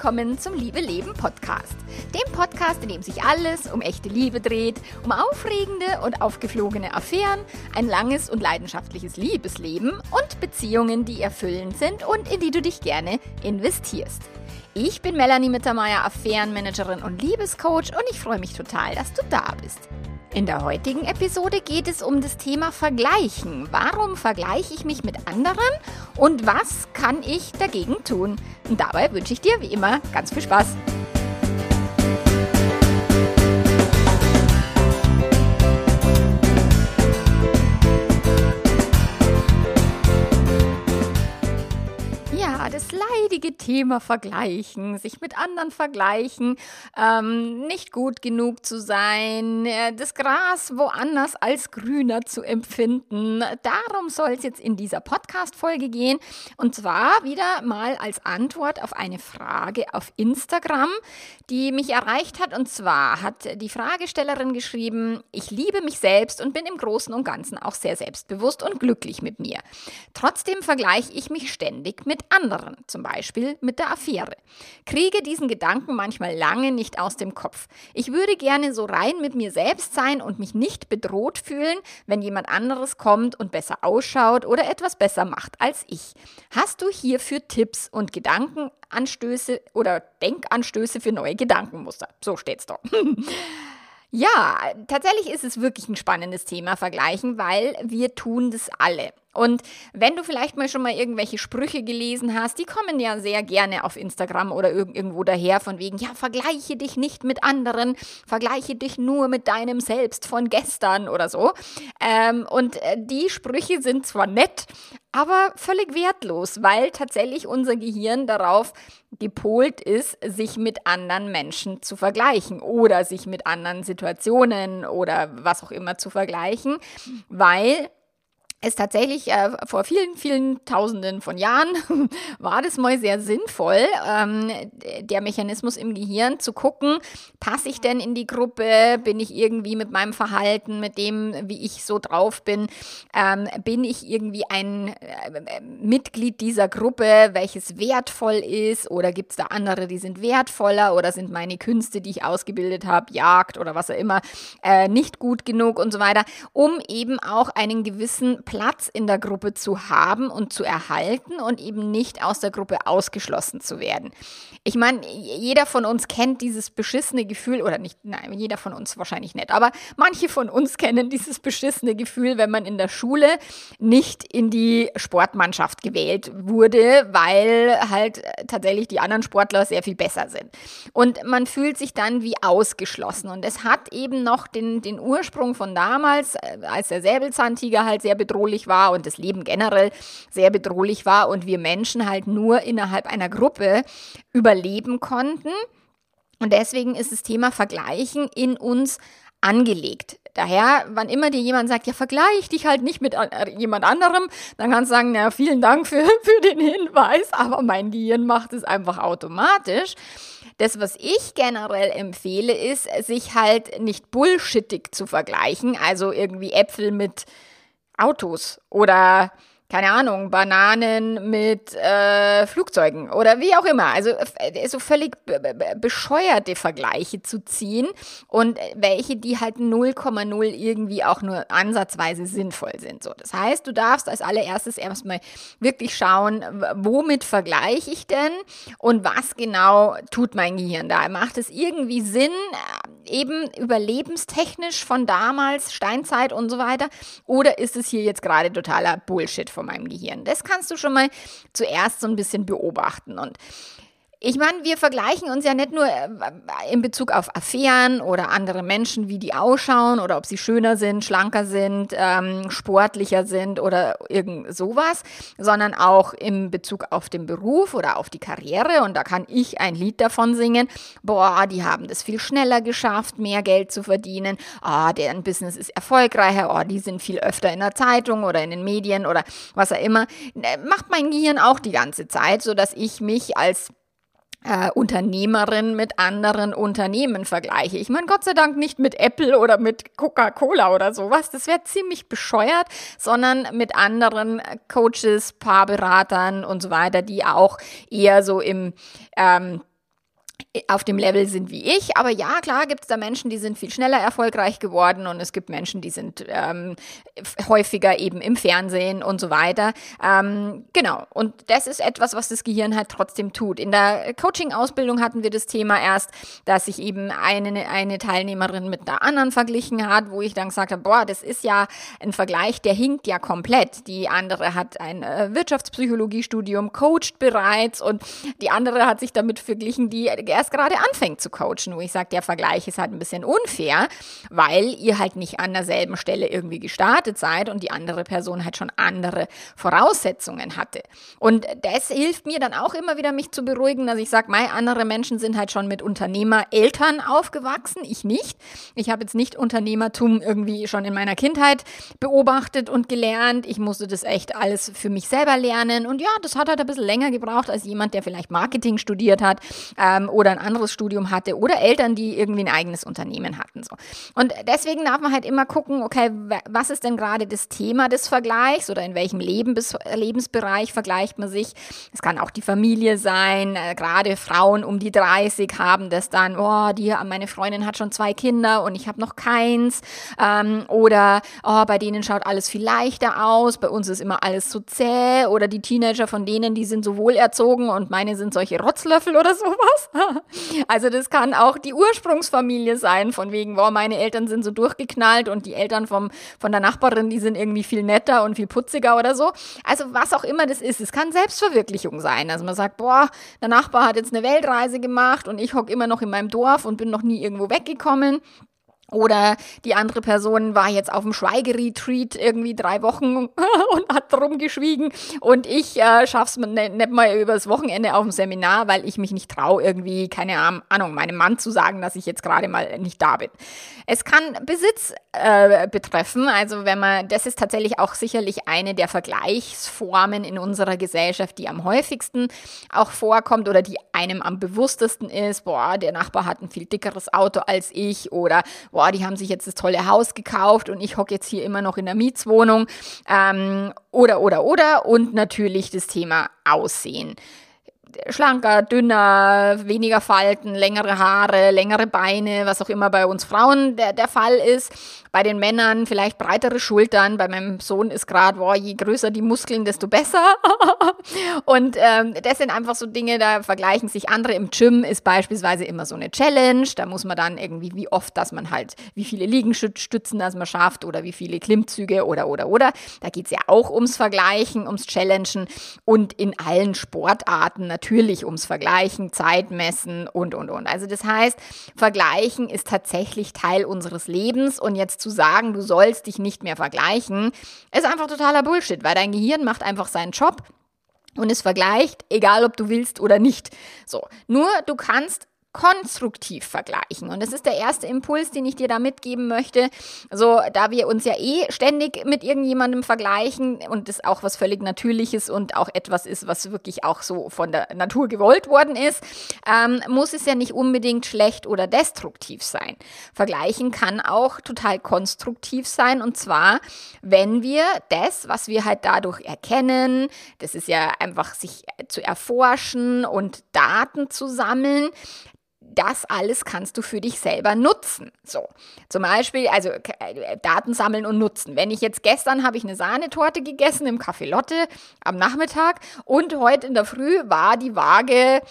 willkommen zum Liebe Leben Podcast. Dem Podcast, in dem sich alles um echte Liebe dreht, um aufregende und aufgeflogene Affären, ein langes und leidenschaftliches Liebesleben und Beziehungen, die erfüllend sind und in die du dich gerne investierst. Ich bin Melanie Mittermeier, Affärenmanagerin und Liebescoach und ich freue mich total, dass du da bist. In der heutigen Episode geht es um das Thema Vergleichen. Warum vergleiche ich mich mit anderen und was kann ich dagegen tun? Und dabei wünsche ich dir wie immer ganz viel Spaß. Leidige Thema vergleichen, sich mit anderen vergleichen, ähm, nicht gut genug zu sein, äh, das Gras woanders als grüner zu empfinden. Darum soll es jetzt in dieser Podcast-Folge gehen. Und zwar wieder mal als Antwort auf eine Frage auf Instagram, die mich erreicht hat. Und zwar hat die Fragestellerin geschrieben, ich liebe mich selbst und bin im Großen und Ganzen auch sehr selbstbewusst und glücklich mit mir. Trotzdem vergleiche ich mich ständig mit anderen, zum Beispiel mit der Affäre. Kriege diesen Gedanken manchmal lange nicht aus dem Kopf. Ich würde gerne so rein mit mir selbst sein und mich nicht bedroht fühlen, wenn jemand anderes kommt und besser ausschaut oder etwas besser macht als ich. Hast du hierfür Tipps und Gedankenanstöße oder Denkanstöße für neue Gedankenmuster? So steht's doch. Ja, tatsächlich ist es wirklich ein spannendes Thema vergleichen, weil wir tun das alle. Und wenn du vielleicht mal schon mal irgendwelche Sprüche gelesen hast, die kommen ja sehr gerne auf Instagram oder irgendwo daher von wegen, ja, vergleiche dich nicht mit anderen, vergleiche dich nur mit deinem Selbst von gestern oder so. Ähm, und äh, die Sprüche sind zwar nett, aber völlig wertlos, weil tatsächlich unser Gehirn darauf gepolt ist, sich mit anderen Menschen zu vergleichen oder sich mit anderen Situationen oder was auch immer zu vergleichen, weil es tatsächlich äh, vor vielen, vielen Tausenden von Jahren war das mal sehr sinnvoll, ähm, der Mechanismus im Gehirn zu gucken, passe ich denn in die Gruppe, bin ich irgendwie mit meinem Verhalten, mit dem, wie ich so drauf bin, ähm, bin ich irgendwie ein äh, Mitglied dieser Gruppe, welches wertvoll ist? Oder gibt es da andere, die sind wertvoller? Oder sind meine Künste, die ich ausgebildet habe, Jagd oder was auch immer, äh, nicht gut genug und so weiter, um eben auch einen gewissen Platz in der Gruppe zu haben und zu erhalten und eben nicht aus der Gruppe ausgeschlossen zu werden. Ich meine, jeder von uns kennt dieses beschissene Gefühl, oder nicht, nein, jeder von uns wahrscheinlich nicht, aber manche von uns kennen dieses beschissene Gefühl, wenn man in der Schule nicht in die Sportmannschaft gewählt wurde, weil halt tatsächlich die anderen Sportler sehr viel besser sind. Und man fühlt sich dann wie ausgeschlossen. Und es hat eben noch den, den Ursprung von damals, äh, als der Säbelzahntiger halt sehr bedrohlich bedrohlich war und das Leben generell sehr bedrohlich war und wir Menschen halt nur innerhalb einer Gruppe überleben konnten. Und deswegen ist das Thema Vergleichen in uns angelegt. Daher, wann immer dir jemand sagt, ja, vergleich dich halt nicht mit äh, jemand anderem, dann kannst du sagen, na, vielen Dank für, für den Hinweis, aber mein Gehirn macht es einfach automatisch. Das, was ich generell empfehle, ist, sich halt nicht bullshittig zu vergleichen, also irgendwie Äpfel mit Autos oder keine Ahnung, Bananen mit äh, Flugzeugen oder wie auch immer. Also äh, so völlig bescheuerte Vergleiche zu ziehen und welche, die halt 0,0 irgendwie auch nur ansatzweise sinnvoll sind. So, das heißt, du darfst als allererstes erstmal wirklich schauen, womit vergleiche ich denn und was genau tut mein Gehirn da? Macht es irgendwie Sinn, äh, eben überlebenstechnisch von damals, Steinzeit und so weiter? Oder ist es hier jetzt gerade totaler Bullshit von meinem Gehirn. Das kannst du schon mal zuerst so ein bisschen beobachten. Und ich meine, wir vergleichen uns ja nicht nur äh, in Bezug auf Affären oder andere Menschen, wie die ausschauen oder ob sie schöner sind, schlanker sind, ähm, sportlicher sind oder irgend sowas, sondern auch in Bezug auf den Beruf oder auf die Karriere. Und da kann ich ein Lied davon singen. Boah, die haben das viel schneller geschafft, mehr Geld zu verdienen. Ah, deren Business ist erfolgreicher. Oh, die sind viel öfter in der Zeitung oder in den Medien oder was auch immer. Äh, macht mein Gehirn auch die ganze Zeit, so dass ich mich als äh, Unternehmerin mit anderen Unternehmen vergleiche. Ich meine, Gott sei Dank nicht mit Apple oder mit Coca-Cola oder sowas. Das wäre ziemlich bescheuert, sondern mit anderen Coaches, Paarberatern und so weiter, die auch eher so im ähm, auf dem Level sind wie ich. Aber ja, klar gibt es da Menschen, die sind viel schneller erfolgreich geworden und es gibt Menschen, die sind ähm, häufiger eben im Fernsehen und so weiter. Ähm, genau. Und das ist etwas, was das Gehirn halt trotzdem tut. In der Coaching-Ausbildung hatten wir das Thema erst, dass sich eben eine, eine Teilnehmerin mit der anderen verglichen hat, wo ich dann gesagt habe, boah, das ist ja ein Vergleich, der hinkt ja komplett. Die andere hat ein äh, Wirtschaftspsychologiestudium, coacht bereits und die andere hat sich damit verglichen, die erst gerade anfängt zu coachen, wo ich sage, der Vergleich ist halt ein bisschen unfair, weil ihr halt nicht an derselben Stelle irgendwie gestartet seid und die andere Person halt schon andere Voraussetzungen hatte. Und das hilft mir dann auch immer wieder, mich zu beruhigen, dass ich sage, andere Menschen sind halt schon mit Unternehmereltern aufgewachsen, ich nicht. Ich habe jetzt nicht Unternehmertum irgendwie schon in meiner Kindheit beobachtet und gelernt. Ich musste das echt alles für mich selber lernen. Und ja, das hat halt ein bisschen länger gebraucht als jemand, der vielleicht Marketing studiert hat ähm, oder ein anderes Studium hatte oder Eltern, die irgendwie ein eigenes Unternehmen hatten. So. Und deswegen darf man halt immer gucken, okay, was ist denn gerade das Thema des Vergleichs oder in welchem Lebens Lebensbereich vergleicht man sich. Es kann auch die Familie sein, äh, gerade Frauen um die 30 haben das dann, oh, die, meine Freundin hat schon zwei Kinder und ich habe noch keins. Ähm, oder oh, bei denen schaut alles viel leichter aus, bei uns ist immer alles so zäh. Oder die Teenager von denen, die sind so wohlerzogen und meine sind solche Rotzlöffel oder sowas. also das kann auch die Ursprungsfamilie sein, von wegen, wow, meine Eltern sind so durchgeknallt und die Eltern vom, von der Nachbarin, die sind irgendwie viel netter und viel putziger oder so. Also was auch immer das ist, es kann Selbstverwirklichung sein. Also man sagt, boah, der Nachbar hat jetzt eine Weltreise gemacht und ich hocke immer noch in meinem Dorf und bin noch nie irgendwo weggekommen. Oder die andere Person war jetzt auf dem Schweigeretreat irgendwie drei Wochen und hat drum geschwiegen. Und ich äh, schaff's nicht, nicht mal übers Wochenende auf dem Seminar, weil ich mich nicht traue, irgendwie, keine Ahnung, meinem Mann zu sagen, dass ich jetzt gerade mal nicht da bin. Es kann Besitz äh, betreffen. Also wenn man, das ist tatsächlich auch sicherlich eine der Vergleichsformen in unserer Gesellschaft, die am häufigsten auch vorkommt oder die einem am bewusstesten ist. Boah, der Nachbar hat ein viel dickeres Auto als ich oder boah, boah, die haben sich jetzt das tolle Haus gekauft und ich hocke jetzt hier immer noch in der Mietswohnung. Ähm, oder, oder, oder. Und natürlich das Thema Aussehen schlanker, dünner, weniger Falten, längere Haare, längere Beine, was auch immer bei uns Frauen der, der Fall ist. Bei den Männern vielleicht breitere Schultern. Bei meinem Sohn ist gerade, boah, je größer die Muskeln, desto besser. und ähm, das sind einfach so Dinge, da vergleichen sich andere. Im Gym ist beispielsweise immer so eine Challenge. Da muss man dann irgendwie, wie oft, dass man halt, wie viele Liegenstützen das man schafft oder wie viele Klimmzüge oder, oder, oder. Da geht es ja auch ums Vergleichen, ums Challengen und in allen Sportarten natürlich ums Vergleichen, Zeit messen und, und, und. Also das heißt, Vergleichen ist tatsächlich Teil unseres Lebens und jetzt zu sagen, du sollst dich nicht mehr vergleichen, ist einfach totaler Bullshit, weil dein Gehirn macht einfach seinen Job und es vergleicht, egal ob du willst oder nicht. So, nur du kannst konstruktiv vergleichen. Und das ist der erste Impuls, den ich dir da mitgeben möchte. So, da wir uns ja eh ständig mit irgendjemandem vergleichen und das auch was völlig Natürliches und auch etwas ist, was wirklich auch so von der Natur gewollt worden ist, ähm, muss es ja nicht unbedingt schlecht oder destruktiv sein. Vergleichen kann auch total konstruktiv sein und zwar, wenn wir das, was wir halt dadurch erkennen, das ist ja einfach sich zu erforschen und Daten zu sammeln, das alles kannst du für dich selber nutzen. So, zum Beispiel, also äh, Daten sammeln und nutzen. Wenn ich jetzt gestern habe ich eine Sahnetorte gegessen im Café Lotte am Nachmittag und heute in der Früh war die Waage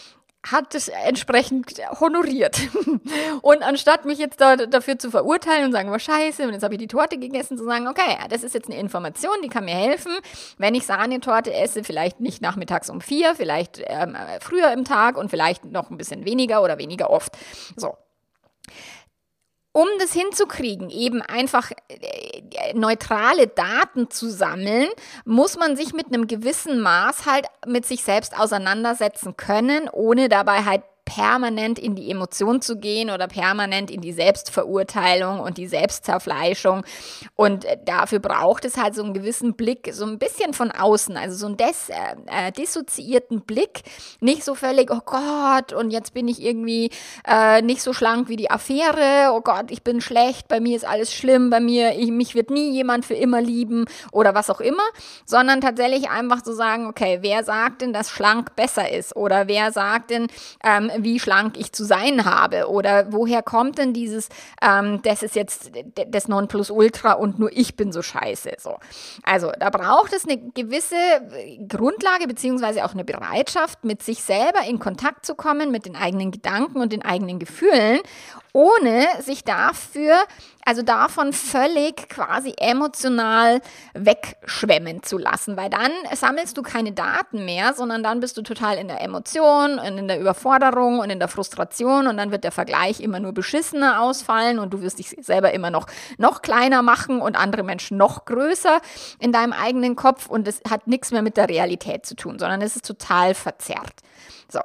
hat es entsprechend honoriert. Und anstatt mich jetzt da, dafür zu verurteilen und sagen, was scheiße, und jetzt habe ich die Torte gegessen, zu sagen, okay, das ist jetzt eine Information, die kann mir helfen, wenn ich Sahnetorte esse, vielleicht nicht nachmittags um vier, vielleicht ähm, früher im Tag und vielleicht noch ein bisschen weniger oder weniger oft. So, um das hinzukriegen, eben einfach äh, neutrale Daten zu sammeln, muss man sich mit einem gewissen Maß halt mit sich selbst auseinandersetzen können, ohne dabei halt permanent in die Emotion zu gehen oder permanent in die Selbstverurteilung und die Selbstzerfleischung. Und äh, dafür braucht es halt so einen gewissen Blick, so ein bisschen von außen, also so einen des, äh, äh, dissoziierten Blick. Nicht so völlig, oh Gott, und jetzt bin ich irgendwie äh, nicht so schlank wie die Affäre, oh Gott, ich bin schlecht, bei mir ist alles schlimm, bei mir, ich, mich wird nie jemand für immer lieben oder was auch immer, sondern tatsächlich einfach zu so sagen, okay, wer sagt denn, dass schlank besser ist? Oder wer sagt denn, ähm, wie schlank ich zu sein habe oder woher kommt denn dieses, ähm, das ist jetzt das Nonplusultra und nur ich bin so scheiße. So. Also da braucht es eine gewisse Grundlage beziehungsweise auch eine Bereitschaft, mit sich selber in Kontakt zu kommen, mit den eigenen Gedanken und den eigenen Gefühlen ohne sich dafür, also davon völlig quasi emotional wegschwemmen zu lassen, weil dann sammelst du keine Daten mehr, sondern dann bist du total in der Emotion und in der Überforderung und in der Frustration und dann wird der Vergleich immer nur beschissener ausfallen und du wirst dich selber immer noch, noch kleiner machen und andere Menschen noch größer in deinem eigenen Kopf und es hat nichts mehr mit der Realität zu tun, sondern es ist total verzerrt. So,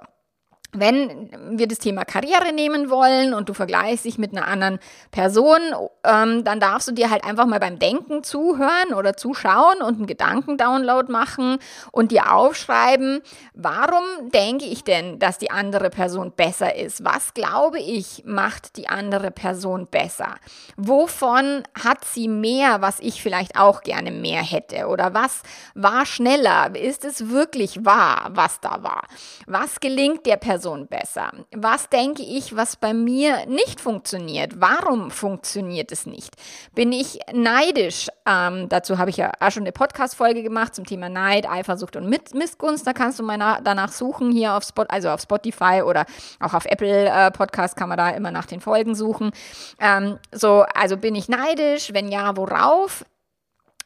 wenn wir das Thema Karriere nehmen wollen und du vergleichst dich mit einer anderen Person, ähm, dann darfst du dir halt einfach mal beim Denken zuhören oder zuschauen und einen Gedankendownload machen und dir aufschreiben, warum denke ich denn, dass die andere Person besser ist? Was glaube ich macht die andere Person besser? Wovon hat sie mehr, was ich vielleicht auch gerne mehr hätte? Oder was war schneller? Ist es wirklich wahr, was da war? Was gelingt der Person? Person besser? Was denke ich, was bei mir nicht funktioniert? Warum funktioniert es nicht? Bin ich neidisch? Ähm, dazu habe ich ja auch schon eine Podcast-Folge gemacht zum Thema Neid, Eifersucht und Missgunst. Da kannst du mal danach suchen hier auf Spot, also auf Spotify oder auch auf Apple äh, Podcast kann man da immer nach den Folgen suchen. Ähm, so, also bin ich neidisch? Wenn ja, worauf?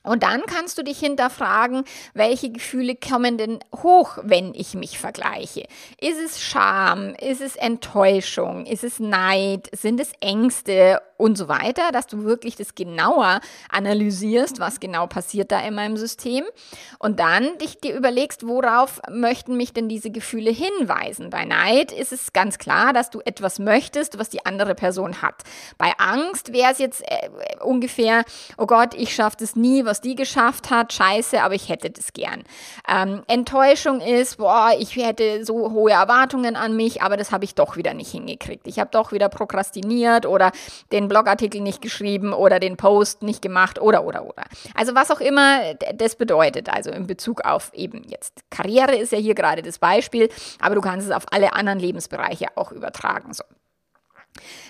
Und dann kannst du dich hinterfragen, welche Gefühle kommen denn hoch, wenn ich mich vergleiche? Ist es Scham? Ist es Enttäuschung? Ist es Neid? Sind es Ängste und so weiter, dass du wirklich das genauer analysierst, was genau passiert da in meinem System und dann dich dir überlegst, worauf möchten mich denn diese Gefühle hinweisen. Bei Neid ist es ganz klar, dass du etwas möchtest, was die andere Person hat. Bei Angst wäre es jetzt äh, ungefähr, oh Gott, ich schaffe das nie, was die geschafft hat, scheiße, aber ich hätte das gern. Ähm, Enttäuschung ist, boah, ich hätte so hohe Erwartungen an mich, aber das habe ich doch wieder nicht hingekriegt. Ich habe doch wieder prokrastiniert oder den Blogartikel nicht geschrieben oder den Post nicht gemacht oder, oder, oder. Also was auch immer das bedeutet, also in Bezug auf eben jetzt Karriere ist ja hier gerade das Beispiel, aber du kannst es auf alle anderen Lebensbereiche auch übertragen. So.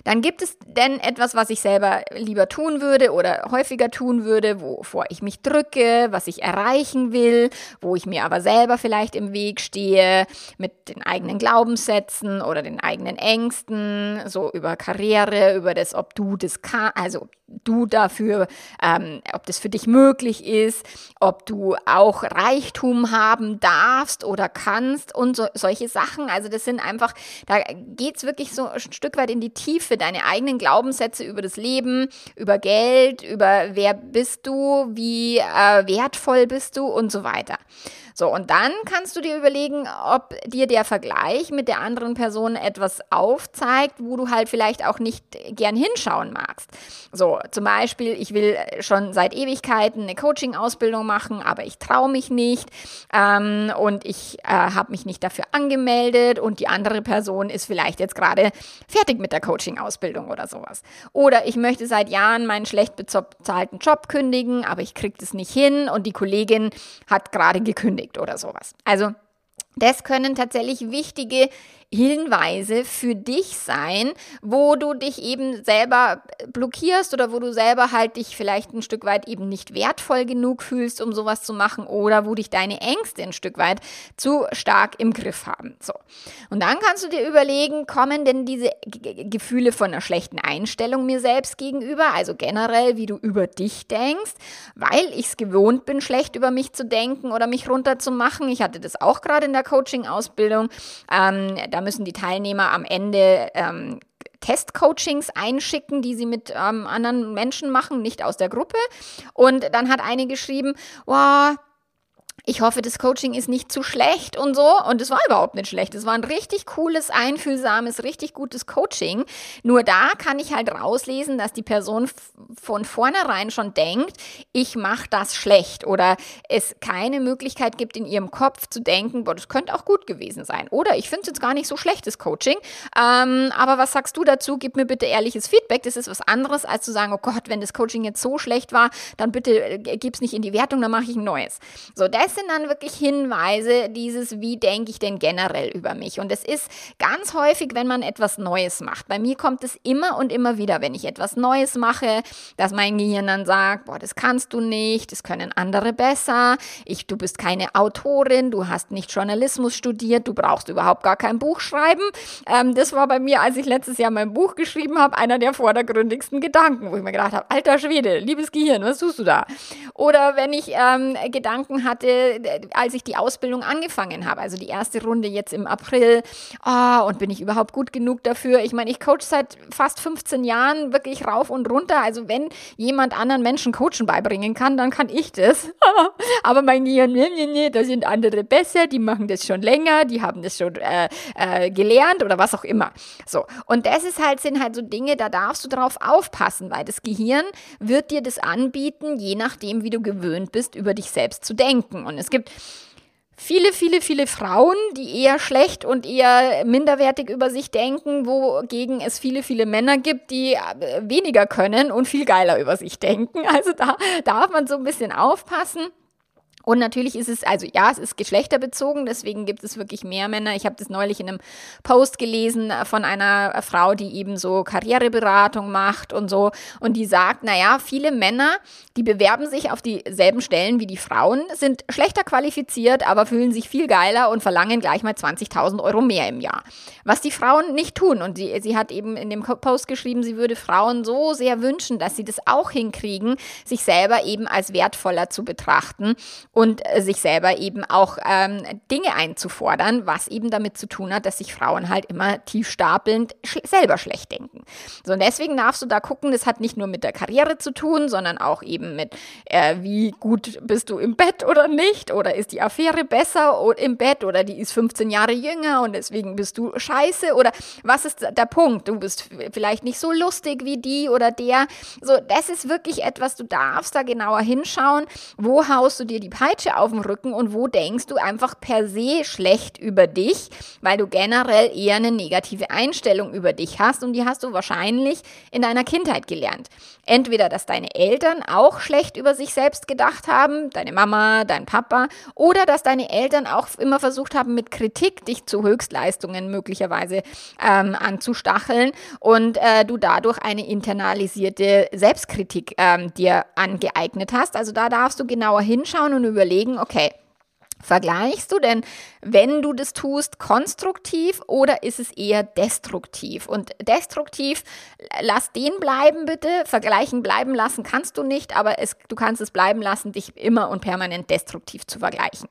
Dann gibt es denn etwas, was ich selber lieber tun würde oder häufiger tun würde, wovor ich mich drücke, was ich erreichen will, wo ich mir aber selber vielleicht im Weg stehe, mit den eigenen Glaubenssätzen oder den eigenen Ängsten, so über Karriere, über das, ob du das kann, also du dafür, ähm, ob das für dich möglich ist, ob du auch Reichtum haben darfst oder kannst und so, solche Sachen. Also das sind einfach, da geht es wirklich so ein Stück weit in die Tiefe, deine eigenen Glaubenssätze über das Leben, über Geld, über wer bist du, wie äh, wertvoll bist du und so weiter. So, und dann kannst du dir überlegen, ob dir der Vergleich mit der anderen Person etwas aufzeigt, wo du halt vielleicht auch nicht gern hinschauen magst. So, zum Beispiel, ich will schon seit Ewigkeiten eine Coaching-Ausbildung machen, aber ich traue mich nicht ähm, und ich äh, habe mich nicht dafür angemeldet und die andere Person ist vielleicht jetzt gerade fertig mit der Coaching-Ausbildung oder sowas. Oder ich möchte seit Jahren meinen schlecht bezahlten Job kündigen, aber ich kriege das nicht hin und die Kollegin hat gerade gekündigt gekriegt oder sowas. Also das können tatsächlich wichtige Hinweise für dich sein, wo du dich eben selber blockierst oder wo du selber halt dich vielleicht ein Stück weit eben nicht wertvoll genug fühlst, um sowas zu machen oder wo dich deine Ängste ein Stück weit zu stark im Griff haben. So. Und dann kannst du dir überlegen, kommen denn diese G Gefühle von einer schlechten Einstellung mir selbst gegenüber, also generell, wie du über dich denkst, weil ich es gewohnt bin, schlecht über mich zu denken oder mich runterzumachen. Ich hatte das auch gerade in der Coaching-Ausbildung. Ähm, da müssen die Teilnehmer am Ende ähm, Testcoachings einschicken, die sie mit ähm, anderen Menschen machen, nicht aus der Gruppe. Und dann hat eine geschrieben, wow, ich hoffe, das Coaching ist nicht zu schlecht und so. Und es war überhaupt nicht schlecht. Es war ein richtig cooles, einfühlsames, richtig gutes Coaching. Nur da kann ich halt rauslesen, dass die Person von vornherein schon denkt, ich mache das schlecht oder es keine Möglichkeit gibt in ihrem Kopf zu denken, boah, das könnte auch gut gewesen sein. Oder ich finde es jetzt gar nicht so schlechtes Coaching. Ähm, aber was sagst du dazu? Gib mir bitte ehrliches Feedback. Das ist was anderes, als zu sagen, oh Gott, wenn das Coaching jetzt so schlecht war, dann bitte äh, gib es nicht in die Wertung, dann mache ich ein neues. So, das sind dann wirklich Hinweise, dieses, wie denke ich denn generell über mich? Und es ist ganz häufig, wenn man etwas Neues macht. Bei mir kommt es immer und immer wieder, wenn ich etwas Neues mache, dass mein Gehirn dann sagt, boah, das kannst du nicht, das können andere besser, ich, du bist keine Autorin, du hast nicht Journalismus studiert, du brauchst überhaupt gar kein Buch schreiben. Ähm, das war bei mir, als ich letztes Jahr mein Buch geschrieben habe, einer der vordergründigsten Gedanken, wo ich mir gedacht habe, alter Schwede, liebes Gehirn, was tust du da? Oder wenn ich ähm, Gedanken hatte, als ich die Ausbildung angefangen habe, also die erste Runde jetzt im April, oh, und bin ich überhaupt gut genug dafür? Ich meine, ich coach seit fast 15 Jahren wirklich rauf und runter. Also wenn jemand anderen Menschen Coachen beibringen kann, dann kann ich das. Aber mein Gehirn, nee, nee, nee, da sind andere besser, die machen das schon länger, die haben das schon äh, äh, gelernt oder was auch immer. So. Und das ist halt, sind halt so Dinge, da darfst du drauf aufpassen, weil das Gehirn wird dir das anbieten, je nachdem, wie du gewöhnt bist, über dich selbst zu denken. Und es gibt viele, viele, viele Frauen, die eher schlecht und eher minderwertig über sich denken, wogegen es viele, viele Männer gibt, die äh, weniger können und viel geiler über sich denken. Also da darf man so ein bisschen aufpassen. Und natürlich ist es, also ja, es ist geschlechterbezogen, deswegen gibt es wirklich mehr Männer. Ich habe das neulich in einem Post gelesen von einer Frau, die eben so Karriereberatung macht und so. Und die sagt, naja, viele Männer, die bewerben sich auf dieselben Stellen wie die Frauen, sind schlechter qualifiziert, aber fühlen sich viel geiler und verlangen gleich mal 20.000 Euro mehr im Jahr. Was die Frauen nicht tun. Und sie, sie hat eben in dem Post geschrieben, sie würde Frauen so sehr wünschen, dass sie das auch hinkriegen, sich selber eben als wertvoller zu betrachten und äh, sich selber eben auch ähm, Dinge einzufordern, was eben damit zu tun hat, dass sich Frauen halt immer tief stapelnd sch selber schlecht denken. So, und deswegen darfst du da gucken, das hat nicht nur mit der Karriere zu tun, sondern auch eben mit, äh, wie gut bist du im Bett oder nicht, oder ist die Affäre besser im Bett oder die ist 15 Jahre jünger und deswegen bist du scheiße oder was ist der Punkt? Du bist vielleicht nicht so lustig wie die oder der. So, das ist wirklich etwas, du darfst da genauer hinschauen, wo haust du dir die Peitsche auf dem Rücken und wo denkst du einfach per se schlecht über dich, weil du generell eher eine negative Einstellung über dich hast und die hast du wahrscheinlich in deiner Kindheit gelernt. Entweder, dass deine Eltern auch schlecht über sich selbst gedacht haben, deine Mama, dein Papa, oder dass deine Eltern auch immer versucht haben, mit Kritik dich zu Höchstleistungen möglicherweise ähm, anzustacheln und äh, du dadurch eine internalisierte Selbstkritik ähm, dir angeeignet hast. Also da darfst du genauer hinschauen und überlegen, okay, Vergleichst du denn, wenn du das tust, konstruktiv oder ist es eher destruktiv? Und destruktiv, lass den bleiben bitte. Vergleichen bleiben lassen kannst du nicht, aber es, du kannst es bleiben lassen, dich immer und permanent destruktiv zu vergleichen.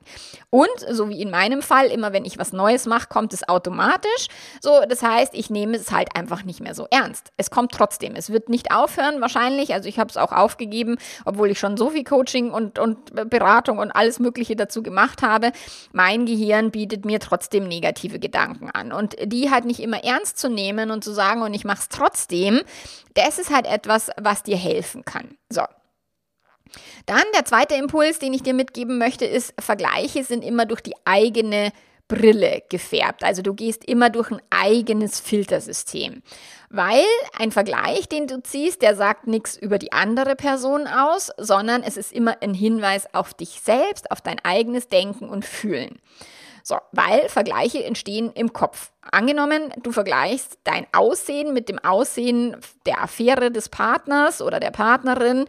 Und so wie in meinem Fall, immer wenn ich was Neues mache, kommt es automatisch. So, das heißt, ich nehme es halt einfach nicht mehr so ernst. Es kommt trotzdem. Es wird nicht aufhören wahrscheinlich. Also ich habe es auch aufgegeben, obwohl ich schon so viel Coaching und, und Beratung und alles Mögliche dazu gemacht gemacht habe, mein Gehirn bietet mir trotzdem negative Gedanken an. Und die halt nicht immer ernst zu nehmen und zu sagen, und ich mache es trotzdem, das ist halt etwas, was dir helfen kann. So. Dann der zweite Impuls, den ich dir mitgeben möchte, ist, Vergleiche sind immer durch die eigene Brille gefärbt. Also du gehst immer durch ein eigenes Filtersystem. Weil ein Vergleich, den du ziehst, der sagt nichts über die andere Person aus, sondern es ist immer ein Hinweis auf dich selbst, auf dein eigenes Denken und Fühlen. So, weil Vergleiche entstehen im Kopf. Angenommen, du vergleichst dein Aussehen mit dem Aussehen der Affäre des Partners oder der Partnerin,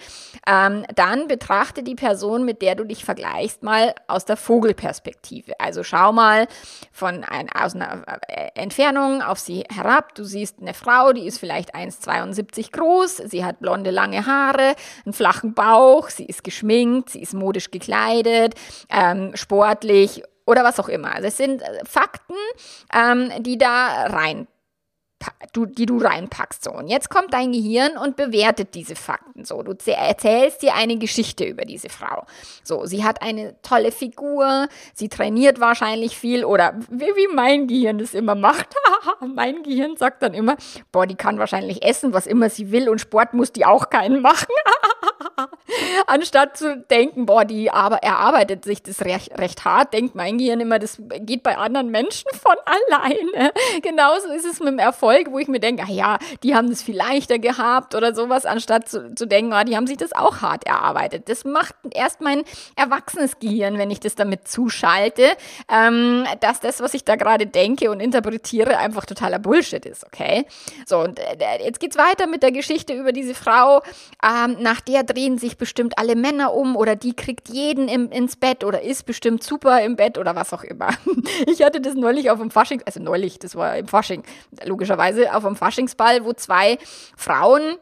ähm, dann betrachte die Person, mit der du dich vergleichst, mal aus der Vogelperspektive. Also schau mal von ein, aus einer äh, Entfernung auf sie herab. Du siehst eine Frau, die ist vielleicht 1,72 groß, sie hat blonde, lange Haare, einen flachen Bauch, sie ist geschminkt, sie ist modisch gekleidet, ähm, sportlich oder was auch immer. Also es sind äh, Fakten, ähm, die da rein du, die du reinpackst. So, und jetzt kommt dein Gehirn und bewertet diese Fakten. So, du erzählst dir eine Geschichte über diese Frau. So, sie hat eine tolle Figur, sie trainiert wahrscheinlich viel oder wie, wie mein Gehirn das immer macht. mein Gehirn sagt dann immer, boah, die kann wahrscheinlich essen, was immer sie will und Sport muss die auch keinen machen. Anstatt zu denken, boah, die aber er arbeitet sich das recht, recht hart, denkt mein Gehirn immer, das geht bei anderen Menschen von alleine. Genauso ist es mit dem Erfolg, wo ich mir denke, ah ja, die haben das viel leichter gehabt oder sowas, anstatt zu, zu denken, oh, die haben sich das auch hart erarbeitet. Das macht erst mein erwachsenes Gehirn, wenn ich das damit zuschalte, ähm, dass das, was ich da gerade denke und interpretiere, einfach totaler Bullshit ist, okay? So, und äh, jetzt geht's weiter mit der Geschichte über diese Frau, ähm, nach der drehen sich bestimmt alle Männer um oder die kriegt jeden im, ins Bett oder ist bestimmt super im Bett oder was auch immer. Ich hatte das neulich auf dem Fasching, also neulich, das war im Fasching, logischerweise auf dem Faschingsball, wo zwei Frauen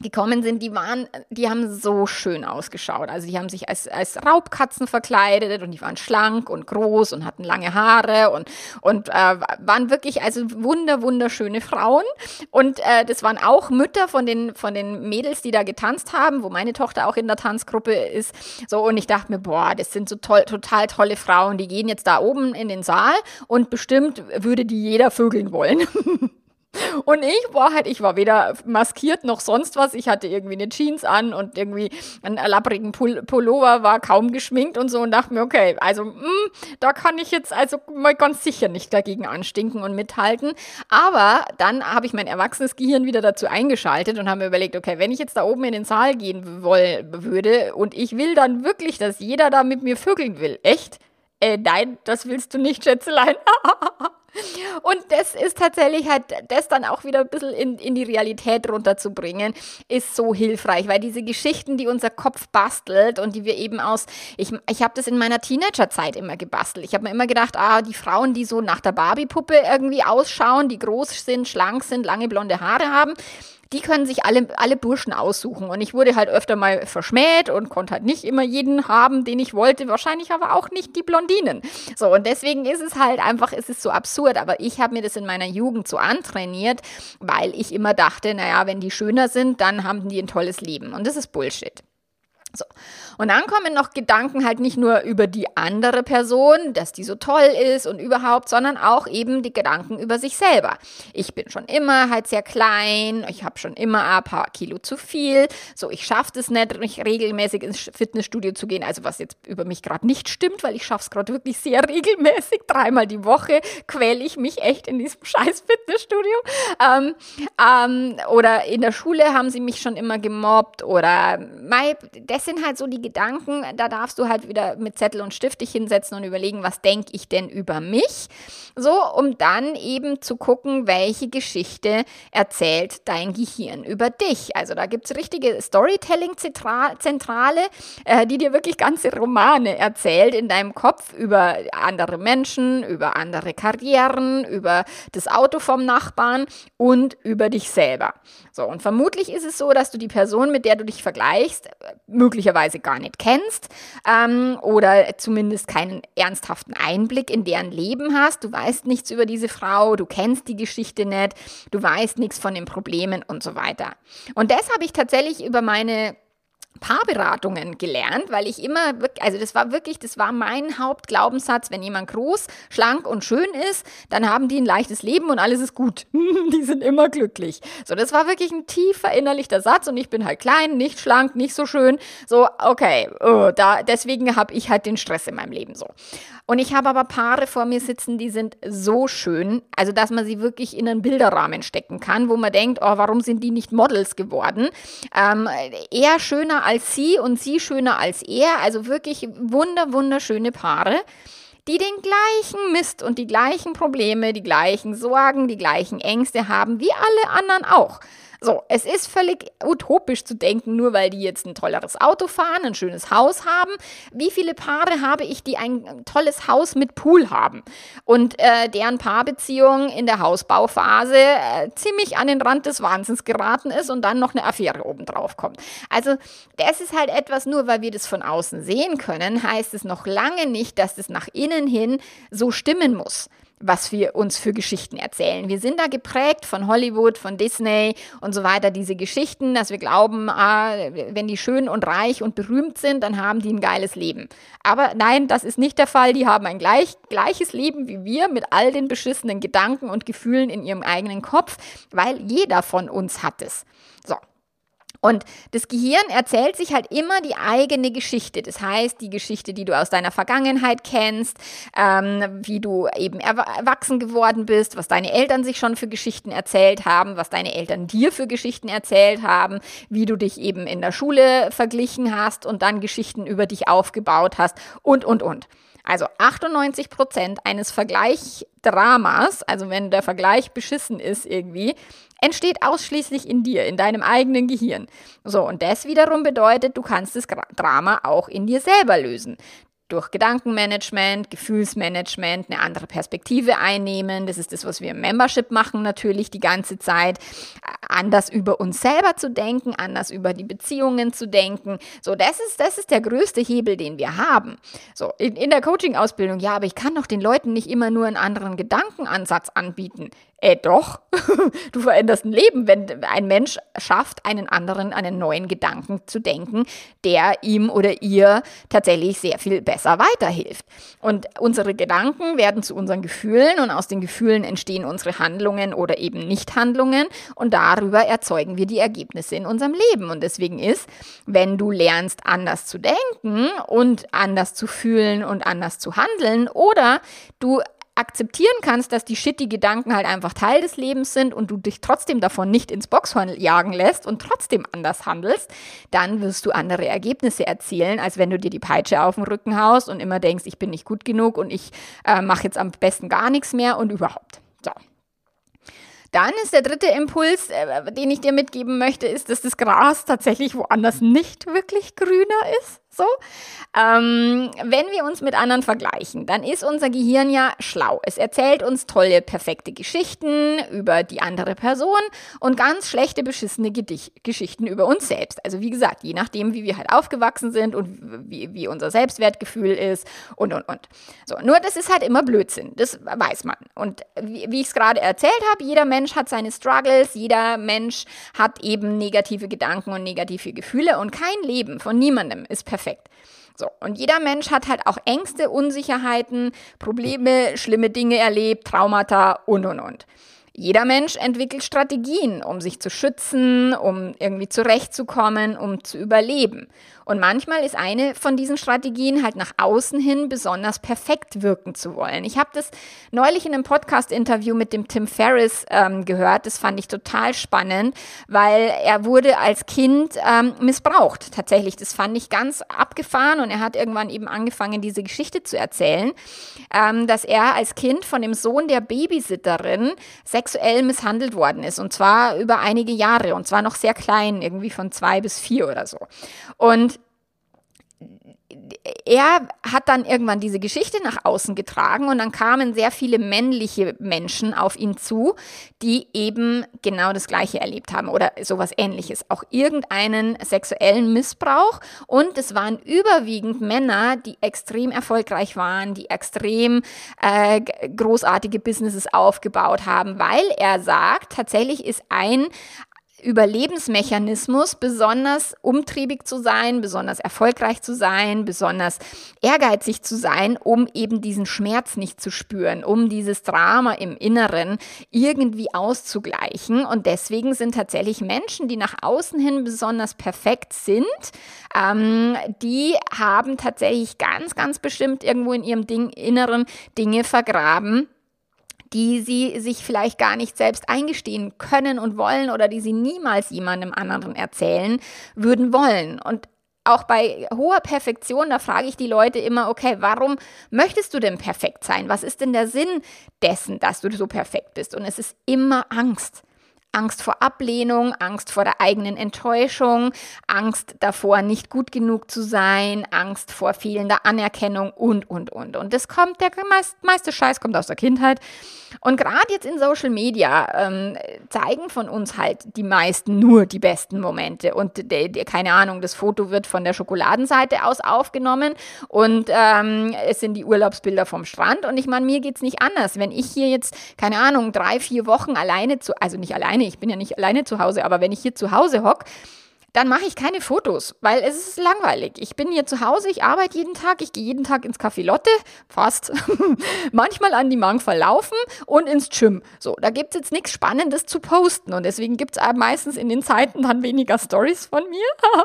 gekommen sind, die waren, die haben so schön ausgeschaut. Also die haben sich als, als Raubkatzen verkleidet und die waren schlank und groß und hatten lange Haare und, und äh, waren wirklich also wunder, wunderschöne Frauen. Und äh, das waren auch Mütter von den, von den Mädels, die da getanzt haben, wo meine Tochter auch in der Tanzgruppe ist. So, und ich dachte mir, boah, das sind so toll, total tolle Frauen, die gehen jetzt da oben in den Saal und bestimmt würde die jeder vögeln wollen. Und ich war halt, ich war weder maskiert noch sonst was. Ich hatte irgendwie eine Jeans an und irgendwie einen lapprigen Pul Pullover, war kaum geschminkt und so und dachte mir, okay, also mh, hm, da kann ich jetzt also mal ganz sicher nicht dagegen anstinken und mithalten. Aber dann habe ich mein erwachsenes Gehirn wieder dazu eingeschaltet und habe mir überlegt, okay, wenn ich jetzt da oben in den Saal gehen woll, würde und ich will dann wirklich, dass jeder da mit mir vögeln will, echt? Äh, nein, das willst du nicht, Schätzelein. Und das ist tatsächlich halt, das dann auch wieder ein bisschen in, in die Realität runterzubringen, ist so hilfreich, weil diese Geschichten, die unser Kopf bastelt und die wir eben aus, ich, ich habe das in meiner Teenagerzeit immer gebastelt. Ich habe mir immer gedacht, ah, die Frauen, die so nach der Barbie-Puppe irgendwie ausschauen, die groß sind, schlank sind, lange blonde Haare haben, die können sich alle, alle Burschen aussuchen. Und ich wurde halt öfter mal verschmäht und konnte halt nicht immer jeden haben, den ich wollte. Wahrscheinlich aber auch nicht die Blondinen. So, und deswegen ist es halt einfach, ist es so absurd. Aber ich habe mir das in meiner Jugend so antrainiert, weil ich immer dachte, naja, wenn die schöner sind, dann haben die ein tolles Leben. Und das ist Bullshit. So. Und dann kommen noch Gedanken halt nicht nur über die andere Person, dass die so toll ist und überhaupt, sondern auch eben die Gedanken über sich selber. Ich bin schon immer halt sehr klein, ich habe schon immer ein paar Kilo zu viel, so ich schaffe es nicht, mich regelmäßig ins Fitnessstudio zu gehen, also was jetzt über mich gerade nicht stimmt, weil ich schaffe es gerade wirklich sehr regelmäßig, dreimal die Woche quäle ich mich echt in diesem scheiß Fitnessstudio. Ähm, ähm, oder in der Schule haben sie mich schon immer gemobbt oder mei, das sind halt so die Gedanken, da darfst du halt wieder mit Zettel und Stift dich hinsetzen und überlegen, was denke ich denn über mich? So, um dann eben zu gucken, welche Geschichte erzählt dein Gehirn über dich. Also da gibt es richtige Storytelling-Zentrale, äh, die dir wirklich ganze Romane erzählt in deinem Kopf über andere Menschen, über andere Karrieren, über das Auto vom Nachbarn und über dich selber. So, und vermutlich ist es so, dass du die Person, mit der du dich vergleichst, möglicherweise gar nicht kennst ähm, oder zumindest keinen ernsthaften Einblick in deren Leben hast. Du weißt nichts über diese Frau, du kennst die Geschichte nicht, du weißt nichts von den Problemen und so weiter. Und das habe ich tatsächlich über meine Paarberatungen gelernt, weil ich immer, also das war wirklich, das war mein Hauptglaubenssatz, wenn jemand groß, schlank und schön ist, dann haben die ein leichtes Leben und alles ist gut. die sind immer glücklich. So, das war wirklich ein tief verinnerlichter Satz und ich bin halt klein, nicht schlank, nicht so schön. So, okay, oh, da, deswegen habe ich halt den Stress in meinem Leben so. Und ich habe aber Paare vor mir sitzen, die sind so schön, also dass man sie wirklich in einen Bilderrahmen stecken kann, wo man denkt, oh, warum sind die nicht Models geworden? Ähm, eher schöner als sie und sie schöner als er, also wirklich wunder, wunderschöne Paare die den gleichen Mist und die gleichen Probleme, die gleichen Sorgen, die gleichen Ängste haben wie alle anderen auch. So, es ist völlig utopisch zu denken, nur weil die jetzt ein tolleres Auto fahren, ein schönes Haus haben. Wie viele Paare habe ich, die ein tolles Haus mit Pool haben und äh, deren Paarbeziehung in der Hausbauphase äh, ziemlich an den Rand des Wahnsinns geraten ist und dann noch eine Affäre obendrauf kommt. Also, das ist halt etwas, nur weil wir das von außen sehen können, heißt es noch lange nicht, dass es nach innen hin so stimmen muss was wir uns für Geschichten erzählen. Wir sind da geprägt von Hollywood, von Disney und so weiter, diese Geschichten, dass wir glauben, ah, wenn die schön und reich und berühmt sind, dann haben die ein geiles Leben. Aber nein, das ist nicht der Fall. Die haben ein gleich, gleiches Leben wie wir mit all den beschissenen Gedanken und Gefühlen in ihrem eigenen Kopf, weil jeder von uns hat es. So. Und das Gehirn erzählt sich halt immer die eigene Geschichte. Das heißt, die Geschichte, die du aus deiner Vergangenheit kennst, ähm, wie du eben erwachsen geworden bist, was deine Eltern sich schon für Geschichten erzählt haben, was deine Eltern dir für Geschichten erzählt haben, wie du dich eben in der Schule verglichen hast und dann Geschichten über dich aufgebaut hast und, und, und. Also 98 Prozent eines Vergleichdramas, also wenn der Vergleich beschissen ist irgendwie, entsteht ausschließlich in dir, in deinem eigenen Gehirn. So, und das wiederum bedeutet, du kannst das Drama auch in dir selber lösen durch Gedankenmanagement, Gefühlsmanagement eine andere Perspektive einnehmen. Das ist das, was wir im Membership machen natürlich die ganze Zeit. Anders über uns selber zu denken, anders über die Beziehungen zu denken. So, das ist, das ist der größte Hebel, den wir haben. So, in, in der Coaching-Ausbildung, ja, aber ich kann doch den Leuten nicht immer nur einen anderen Gedankenansatz anbieten. Äh, doch. du veränderst ein Leben, wenn ein Mensch schafft, einen anderen, einen neuen Gedanken zu denken, der ihm oder ihr tatsächlich sehr viel besser weiterhilft. Und unsere Gedanken werden zu unseren Gefühlen und aus den Gefühlen entstehen unsere Handlungen oder eben Nichthandlungen und darüber erzeugen wir die Ergebnisse in unserem Leben. Und deswegen ist, wenn du lernst, anders zu denken und anders zu fühlen und anders zu handeln oder du akzeptieren kannst, dass die shitty Gedanken halt einfach Teil des Lebens sind und du dich trotzdem davon nicht ins Boxhorn jagen lässt und trotzdem anders handelst, dann wirst du andere Ergebnisse erzielen, als wenn du dir die Peitsche auf den Rücken haust und immer denkst, ich bin nicht gut genug und ich äh, mache jetzt am besten gar nichts mehr und überhaupt. So. Dann ist der dritte Impuls, äh, den ich dir mitgeben möchte, ist, dass das Gras tatsächlich woanders nicht wirklich grüner ist. So. Ähm, wenn wir uns mit anderen vergleichen, dann ist unser Gehirn ja schlau. Es erzählt uns tolle, perfekte Geschichten über die andere Person und ganz schlechte, beschissene Gedicht Geschichten über uns selbst. Also wie gesagt, je nachdem, wie wir halt aufgewachsen sind und wie, wie unser Selbstwertgefühl ist und, und, und. So, nur das ist halt immer Blödsinn. Das weiß man. Und wie, wie ich es gerade erzählt habe, jeder Mensch hat seine Struggles, jeder Mensch hat eben negative Gedanken und negative Gefühle und kein Leben von niemandem ist perfekt perfekt. So, und jeder Mensch hat halt auch Ängste, Unsicherheiten, Probleme, schlimme Dinge erlebt, Traumata und und und. Jeder Mensch entwickelt Strategien, um sich zu schützen, um irgendwie zurechtzukommen, um zu überleben. Und manchmal ist eine von diesen Strategien halt nach außen hin besonders perfekt wirken zu wollen. Ich habe das neulich in einem Podcast-Interview mit dem Tim Ferriss ähm, gehört. Das fand ich total spannend, weil er wurde als Kind ähm, missbraucht. Tatsächlich, das fand ich ganz abgefahren und er hat irgendwann eben angefangen, diese Geschichte zu erzählen, ähm, dass er als Kind von dem Sohn der Babysitterin sexuell misshandelt worden ist. Und zwar über einige Jahre. Und zwar noch sehr klein, irgendwie von zwei bis vier oder so. Und er hat dann irgendwann diese Geschichte nach außen getragen und dann kamen sehr viele männliche Menschen auf ihn zu, die eben genau das Gleiche erlebt haben oder sowas ähnliches. Auch irgendeinen sexuellen Missbrauch und es waren überwiegend Männer, die extrem erfolgreich waren, die extrem äh, großartige Businesses aufgebaut haben, weil er sagt, tatsächlich ist ein Überlebensmechanismus, besonders umtriebig zu sein, besonders erfolgreich zu sein, besonders ehrgeizig zu sein, um eben diesen Schmerz nicht zu spüren, um dieses Drama im Inneren irgendwie auszugleichen. Und deswegen sind tatsächlich Menschen, die nach außen hin besonders perfekt sind, ähm, die haben tatsächlich ganz, ganz bestimmt irgendwo in ihrem Ding, Inneren Dinge vergraben, die sie sich vielleicht gar nicht selbst eingestehen können und wollen oder die sie niemals jemandem anderen erzählen würden wollen. Und auch bei hoher Perfektion, da frage ich die Leute immer, okay, warum möchtest du denn perfekt sein? Was ist denn der Sinn dessen, dass du so perfekt bist? Und es ist immer Angst. Angst vor Ablehnung, Angst vor der eigenen Enttäuschung, Angst davor, nicht gut genug zu sein, Angst vor fehlender Anerkennung und, und, und. Und das kommt, der meiste Scheiß kommt aus der Kindheit. Und gerade jetzt in Social Media ähm, zeigen von uns halt die meisten nur die besten Momente. Und de, de, keine Ahnung, das Foto wird von der Schokoladenseite aus aufgenommen und ähm, es sind die Urlaubsbilder vom Strand. Und ich meine, mir geht es nicht anders. Wenn ich hier jetzt, keine Ahnung, drei, vier Wochen alleine zu, also nicht alleine, ich bin ja nicht alleine zu Hause, aber wenn ich hier zu Hause hocke, dann mache ich keine Fotos, weil es ist langweilig. Ich bin hier zu Hause, ich arbeite jeden Tag, ich gehe jeden Tag ins Café Lotte, fast, manchmal an die Mangfall laufen und ins Gym. So, da gibt es jetzt nichts Spannendes zu posten und deswegen gibt es meistens in den Zeiten dann weniger Stories von mir,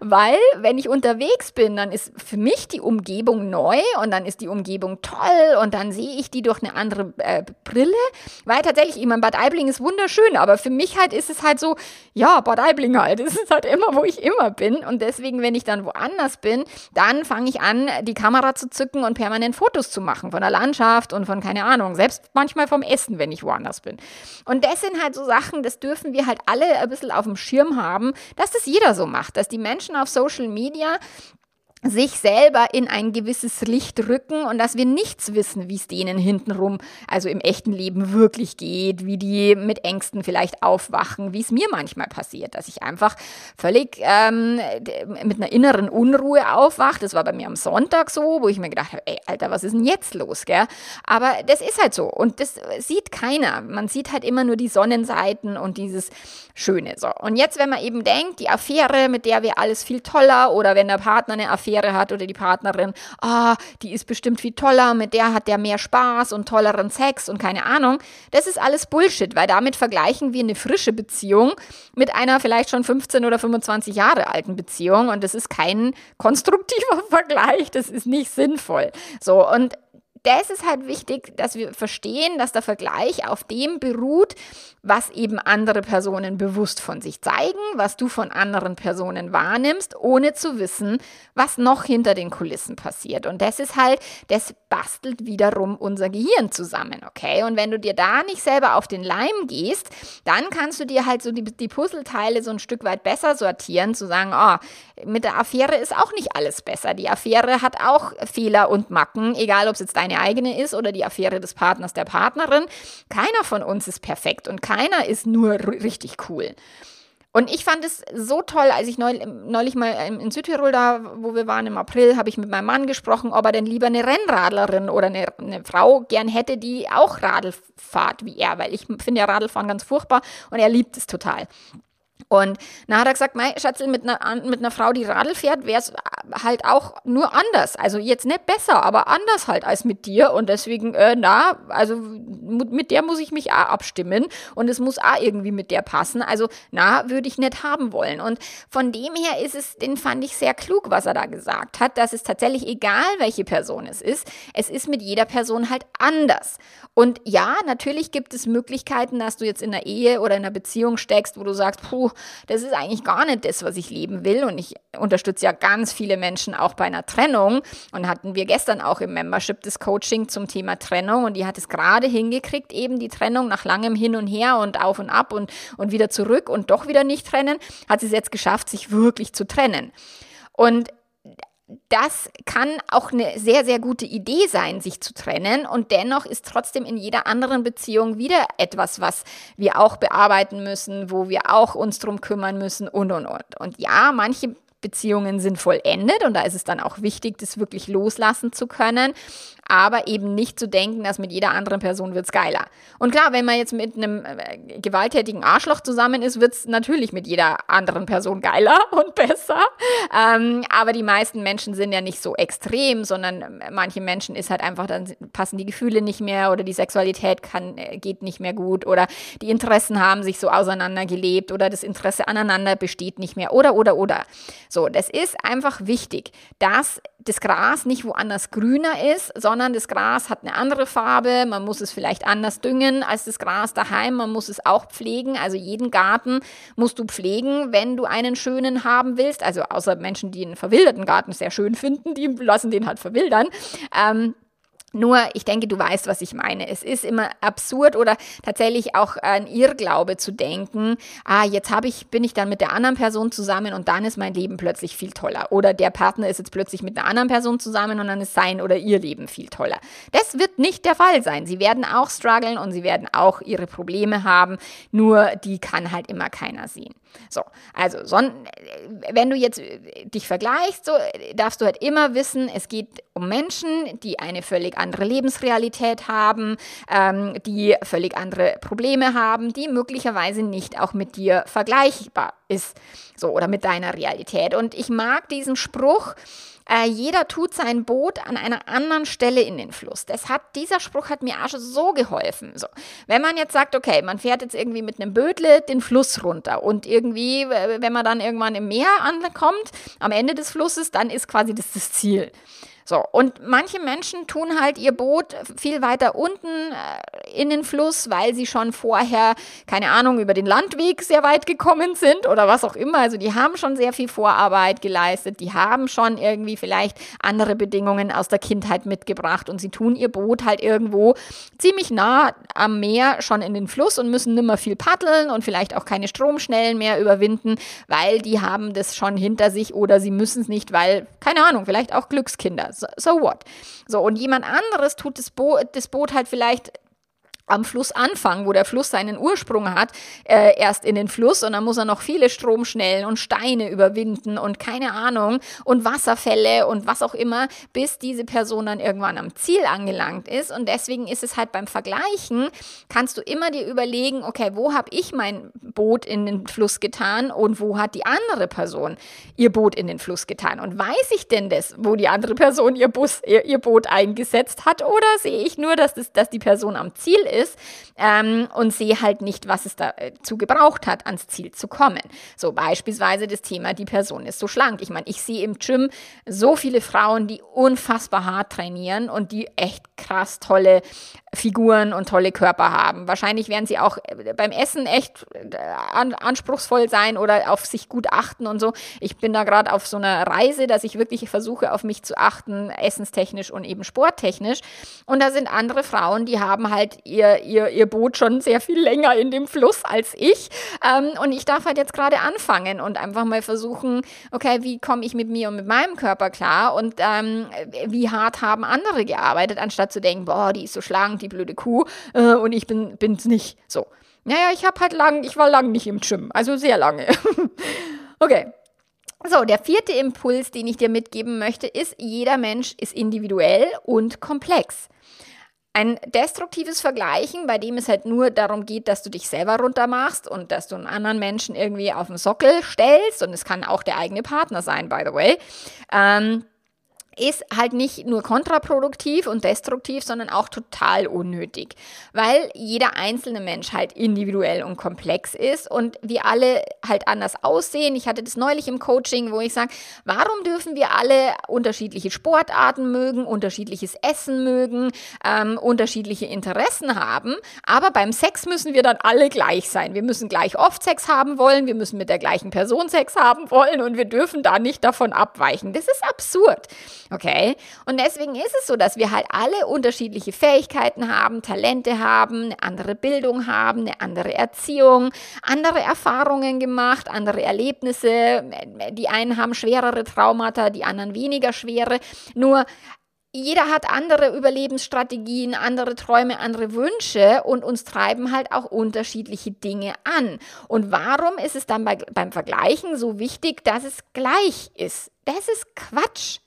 weil wenn ich unterwegs bin, dann ist für mich die Umgebung neu und dann ist die Umgebung toll und dann sehe ich die durch eine andere äh, Brille, weil tatsächlich, ich meine, Bad Aibling ist wunderschön, aber für mich halt ist es halt so, ja, Bad Aibling halt, es ist halt immer, wo ich immer bin und deswegen, wenn ich dann woanders bin, dann fange ich an, die Kamera zu zücken und permanent Fotos zu machen von der Landschaft und von, keine Ahnung, selbst manchmal vom Essen, wenn ich woanders bin. Und das sind halt so Sachen, das dürfen wir halt alle ein bisschen auf dem Schirm haben, dass das jeder so macht, dass die Menschen auf Social Media sich selber in ein gewisses Licht rücken und dass wir nichts wissen, wie es denen hintenrum, also im echten Leben wirklich geht, wie die mit Ängsten vielleicht aufwachen, wie es mir manchmal passiert, dass ich einfach völlig ähm, mit einer inneren Unruhe aufwache. Das war bei mir am Sonntag so, wo ich mir gedacht habe, ey, Alter, was ist denn jetzt los, gell? Aber das ist halt so und das sieht keiner. Man sieht halt immer nur die Sonnenseiten und dieses Schöne. So. Und jetzt, wenn man eben denkt, die Affäre, mit der wir alles viel toller oder wenn der Partner eine Affäre Affäre hat oder die Partnerin, ah, die ist bestimmt viel toller, mit der hat der mehr Spaß und tolleren Sex und keine Ahnung. Das ist alles Bullshit, weil damit vergleichen wir eine frische Beziehung mit einer vielleicht schon 15 oder 25 Jahre alten Beziehung und das ist kein konstruktiver Vergleich, das ist nicht sinnvoll. So, und das ist halt wichtig, dass wir verstehen, dass der Vergleich auf dem beruht, was eben andere Personen bewusst von sich zeigen, was du von anderen Personen wahrnimmst, ohne zu wissen, was noch hinter den Kulissen passiert. Und das ist halt, das bastelt wiederum unser Gehirn zusammen, okay? Und wenn du dir da nicht selber auf den Leim gehst, dann kannst du dir halt so die, die Puzzleteile so ein Stück weit besser sortieren, zu sagen, oh, mit der Affäre ist auch nicht alles besser. Die Affäre hat auch Fehler und Macken, egal ob es jetzt deine eigene ist oder die Affäre des Partners, der Partnerin. Keiner von uns ist perfekt und keiner ist nur richtig cool. Und ich fand es so toll, als ich neulich mal in Südtirol da, wo wir waren im April, habe ich mit meinem Mann gesprochen, ob er denn lieber eine Rennradlerin oder eine, eine Frau gern hätte, die auch Radl fahrt wie er, weil ich finde ja Radlfahren ganz furchtbar und er liebt es total. Und dann hat er gesagt, mein Schatzel, mit einer, mit einer Frau, die Radl fährt, wäre es halt auch nur anders. Also jetzt nicht besser, aber anders halt als mit dir. Und deswegen, äh, na, also mit der muss ich mich auch abstimmen und es muss auch irgendwie mit der passen. Also, na, würde ich nicht haben wollen. Und von dem her ist es, den fand ich sehr klug, was er da gesagt hat, dass es tatsächlich egal, welche Person es ist, es ist mit jeder Person halt anders. Und ja, natürlich gibt es Möglichkeiten, dass du jetzt in einer Ehe oder in einer Beziehung steckst, wo du sagst, puh, das ist eigentlich gar nicht das, was ich leben will. Und ich unterstütze ja ganz viele Menschen auch bei einer Trennung. Und hatten wir gestern auch im Membership das Coaching zum Thema Trennung. Und die hat es gerade hingekriegt, eben die Trennung nach langem Hin und Her und auf und ab und, und wieder zurück und doch wieder nicht trennen, hat sie es jetzt geschafft, sich wirklich zu trennen. Und das kann auch eine sehr, sehr gute Idee sein, sich zu trennen. Und dennoch ist trotzdem in jeder anderen Beziehung wieder etwas, was wir auch bearbeiten müssen, wo wir auch uns drum kümmern müssen und, und, und. Und ja, manche Beziehungen sind vollendet und da ist es dann auch wichtig, das wirklich loslassen zu können aber eben nicht zu denken, dass mit jeder anderen Person wird es geiler. Und klar, wenn man jetzt mit einem äh, gewalttätigen Arschloch zusammen ist, wird es natürlich mit jeder anderen Person geiler und besser. Ähm, aber die meisten Menschen sind ja nicht so extrem, sondern äh, manche Menschen ist halt einfach, dann passen die Gefühle nicht mehr oder die Sexualität kann, äh, geht nicht mehr gut oder die Interessen haben sich so auseinandergelebt oder das Interesse aneinander besteht nicht mehr oder, oder, oder. So, das ist einfach wichtig, dass das Gras nicht woanders grüner ist, sondern das Gras hat eine andere Farbe. Man muss es vielleicht anders düngen als das Gras daheim. Man muss es auch pflegen. Also jeden Garten musst du pflegen, wenn du einen schönen haben willst. Also außer Menschen, die einen verwilderten Garten sehr schön finden, die lassen den halt verwildern. Ähm, nur, ich denke, du weißt, was ich meine. Es ist immer absurd oder tatsächlich auch ein Irrglaube zu denken, ah, jetzt habe ich, bin ich dann mit der anderen Person zusammen und dann ist mein Leben plötzlich viel toller. Oder der Partner ist jetzt plötzlich mit einer anderen Person zusammen und dann ist sein oder ihr Leben viel toller. Das wird nicht der Fall sein. Sie werden auch strugglen und sie werden auch ihre Probleme haben. Nur die kann halt immer keiner sehen. So, also, wenn du jetzt dich vergleichst, so darfst du halt immer wissen, es geht um Menschen, die eine völlig andere Lebensrealität haben, ähm, die völlig andere Probleme haben, die möglicherweise nicht auch mit dir vergleichbar ist, so oder mit deiner Realität. Und ich mag diesen Spruch, äh, jeder tut sein Boot an einer anderen Stelle in den Fluss. Das hat, dieser Spruch hat mir schon so geholfen. So. Wenn man jetzt sagt, okay, man fährt jetzt irgendwie mit einem Bödle den Fluss runter und irgendwie, wenn man dann irgendwann im Meer ankommt, am Ende des Flusses, dann ist quasi das das Ziel. So, und manche Menschen tun halt ihr Boot viel weiter unten äh, in den Fluss, weil sie schon vorher, keine Ahnung, über den Landweg sehr weit gekommen sind oder was auch immer. Also die haben schon sehr viel Vorarbeit geleistet, die haben schon irgendwie vielleicht andere Bedingungen aus der Kindheit mitgebracht und sie tun ihr Boot halt irgendwo ziemlich nah am Meer schon in den Fluss und müssen nimmer viel paddeln und vielleicht auch keine Stromschnellen mehr überwinden, weil die haben das schon hinter sich oder sie müssen es nicht, weil, keine Ahnung, vielleicht auch Glückskinder so, so what? So, und jemand anderes tut das, Bo das Boot halt vielleicht am Flussanfang, wo der Fluss seinen Ursprung hat, äh, erst in den Fluss und dann muss er noch viele Stromschnellen und Steine überwinden und keine Ahnung und Wasserfälle und was auch immer, bis diese Person dann irgendwann am Ziel angelangt ist. Und deswegen ist es halt beim Vergleichen, kannst du immer dir überlegen, okay, wo habe ich mein Boot in den Fluss getan und wo hat die andere Person ihr Boot in den Fluss getan? Und weiß ich denn das, wo die andere Person ihr, Bus, ihr, ihr Boot eingesetzt hat oder sehe ich nur, dass, das, dass die Person am Ziel ist? ähm, und sehe halt nicht, was es dazu gebraucht hat, ans Ziel zu kommen. So beispielsweise das Thema, die Person ist so schlank. Ich meine, ich sehe im Gym so viele Frauen, die unfassbar hart trainieren und die echt krass tolle Figuren und tolle Körper haben. Wahrscheinlich werden sie auch äh, beim Essen echt äh, an, anspruchsvoll sein oder auf sich gut achten und so. Ich bin da gerade auf so einer Reise, dass ich wirklich versuche, auf mich zu achten, essenstechnisch und eben sporttechnisch. Und da sind andere Frauen, die haben halt ihr, ihr, ihr Boot schon sehr viel länger in dem Fluss als ich. Ähm, und ich darf halt jetzt gerade anfangen und einfach mal versuchen, okay, wie komme ich mit mir und mit meinem Körper klar und ähm, wie hart haben andere gearbeitet, anstatt zu denken, boah, die ist so schlank, die blöde Kuh äh, und ich bin es nicht. So. Naja, ich habe halt lang, ich war lang nicht im Gym, also sehr lange. okay. So, der vierte Impuls, den ich dir mitgeben möchte, ist, jeder Mensch ist individuell und komplex. Ein destruktives Vergleichen, bei dem es halt nur darum geht, dass du dich selber runtermachst und dass du einen anderen Menschen irgendwie auf den Sockel stellst, und es kann auch der eigene Partner sein, by the way, ähm, ist halt nicht nur kontraproduktiv und destruktiv, sondern auch total unnötig, weil jeder einzelne Mensch halt individuell und komplex ist und wir alle halt anders aussehen. Ich hatte das neulich im Coaching, wo ich sage, warum dürfen wir alle unterschiedliche Sportarten mögen, unterschiedliches Essen mögen, ähm, unterschiedliche Interessen haben, aber beim Sex müssen wir dann alle gleich sein. Wir müssen gleich oft Sex haben wollen, wir müssen mit der gleichen Person Sex haben wollen und wir dürfen da nicht davon abweichen. Das ist absurd. Okay? Und deswegen ist es so, dass wir halt alle unterschiedliche Fähigkeiten haben, Talente haben, eine andere Bildung haben, eine andere Erziehung, andere Erfahrungen gemacht, andere Erlebnisse. Die einen haben schwerere Traumata, die anderen weniger schwere. Nur jeder hat andere Überlebensstrategien, andere Träume, andere Wünsche und uns treiben halt auch unterschiedliche Dinge an. Und warum ist es dann bei, beim Vergleichen so wichtig, dass es gleich ist? Das ist Quatsch.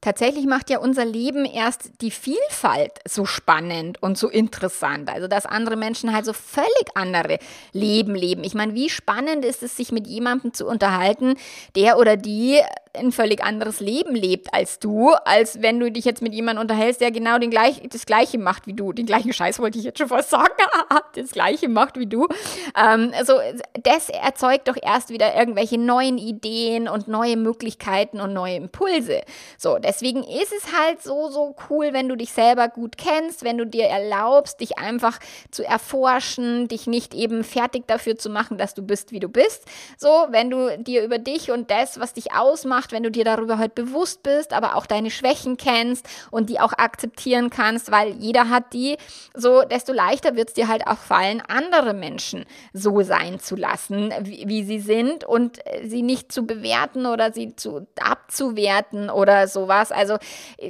Tatsächlich macht ja unser Leben erst die Vielfalt so spannend und so interessant. Also, dass andere Menschen halt so völlig andere Leben leben. Ich meine, wie spannend ist es, sich mit jemandem zu unterhalten, der oder die ein völlig anderes Leben lebt als du, als wenn du dich jetzt mit jemandem unterhältst, der genau den gleich, das Gleiche macht wie du. Den gleichen Scheiß wollte ich jetzt schon fast sagen. das Gleiche macht wie du. Ähm, also, das erzeugt doch erst wieder irgendwelche neuen Ideen und neue Möglichkeiten und neue Impulse. So, deswegen ist es halt so, so cool, wenn du dich selber gut kennst, wenn du dir erlaubst, dich einfach zu erforschen, dich nicht eben fertig dafür zu machen, dass du bist, wie du bist. So, wenn du dir über dich und das, was dich ausmacht, macht, wenn du dir darüber halt bewusst bist, aber auch deine Schwächen kennst und die auch akzeptieren kannst, weil jeder hat die, so desto leichter wird es dir halt auch fallen, andere Menschen so sein zu lassen, wie, wie sie sind und äh, sie nicht zu bewerten oder sie zu abzuwerten oder sowas. Also äh,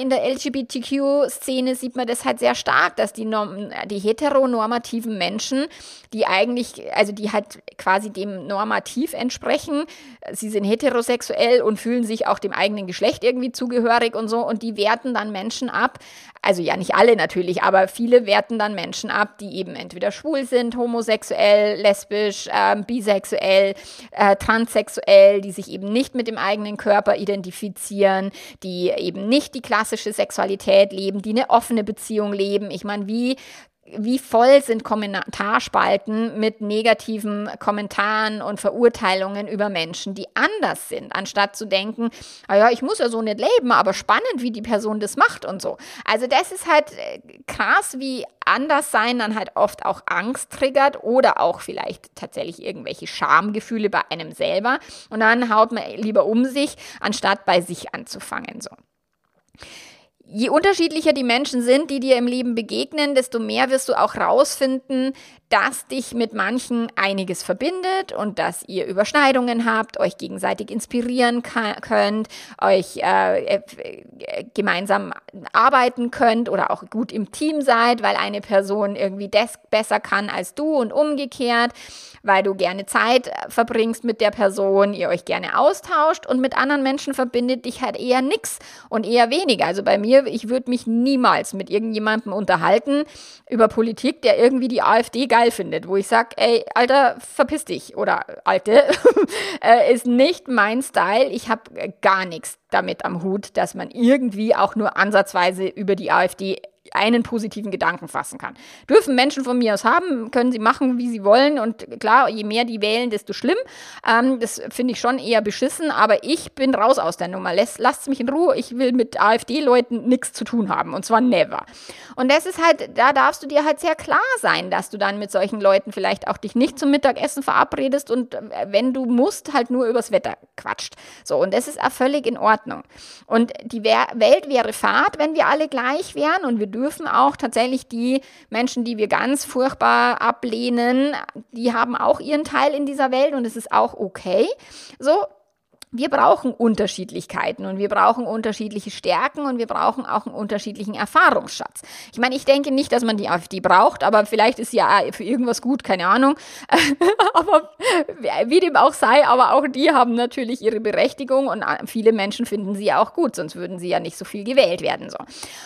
in der LGBTQ-Szene sieht man das halt sehr stark, dass die, Norm die heteronormativen Menschen, die eigentlich, also die halt quasi dem Normativ entsprechen, sie sind heterosexuell, heterosexuell und fühlen sich auch dem eigenen Geschlecht irgendwie zugehörig und so. Und die werten dann Menschen ab. Also ja, nicht alle natürlich, aber viele werten dann Menschen ab, die eben entweder schwul sind, homosexuell, lesbisch, äh, bisexuell, äh, transsexuell, die sich eben nicht mit dem eigenen Körper identifizieren, die eben nicht die klassische Sexualität leben, die eine offene Beziehung leben. Ich meine, wie wie voll sind Kommentarspalten mit negativen Kommentaren und Verurteilungen über Menschen, die anders sind, anstatt zu denken, naja, ah ich muss ja so nicht leben, aber spannend, wie die Person das macht und so. Also das ist halt äh, krass, wie anders sein dann halt oft auch Angst triggert oder auch vielleicht tatsächlich irgendwelche Schamgefühle bei einem selber. Und dann haut man lieber um sich, anstatt bei sich anzufangen. So. Je unterschiedlicher die Menschen sind, die dir im Leben begegnen, desto mehr wirst du auch rausfinden, dass dich mit manchen einiges verbindet und dass ihr Überschneidungen habt, euch gegenseitig inspirieren könnt, euch äh, äh, gemeinsam arbeiten könnt oder auch gut im Team seid, weil eine Person irgendwie das besser kann als du und umgekehrt, weil du gerne Zeit verbringst mit der Person, ihr euch gerne austauscht und mit anderen Menschen verbindet dich halt eher nix und eher weniger. Also bei mir, ich würde mich niemals mit irgendjemandem unterhalten über Politik, der irgendwie die AfD geil geil findet, wo ich sage, ey, Alter, verpiss dich oder Alte, äh, ist nicht mein Style. Ich habe gar nichts damit am Hut, dass man irgendwie auch nur ansatzweise über die AfD einen positiven Gedanken fassen kann. Dürfen Menschen von mir aus haben, können sie machen, wie sie wollen. Und klar, je mehr die wählen, desto schlimm. Ähm, das finde ich schon eher beschissen, aber ich bin raus aus der Nummer. Lass, lasst mich in Ruhe. Ich will mit AfD-Leuten nichts zu tun haben. Und zwar never. Und das ist halt, da darfst du dir halt sehr klar sein, dass du dann mit solchen Leuten vielleicht auch dich nicht zum Mittagessen verabredest und äh, wenn du musst, halt nur übers Wetter quatscht. So, und das ist auch völlig in Ordnung. Und die Welt wäre fad, wenn wir alle gleich wären und wir dürfen auch tatsächlich die Menschen, die wir ganz furchtbar ablehnen, die haben auch ihren Teil in dieser Welt und es ist auch okay. So, wir brauchen Unterschiedlichkeiten und wir brauchen unterschiedliche Stärken und wir brauchen auch einen unterschiedlichen Erfahrungsschatz. Ich meine, ich denke nicht, dass man die AfD braucht, aber vielleicht ist ja für irgendwas gut, keine Ahnung. aber wie dem auch sei, aber auch die haben natürlich ihre Berechtigung und viele Menschen finden sie ja auch gut, sonst würden sie ja nicht so viel gewählt werden. So.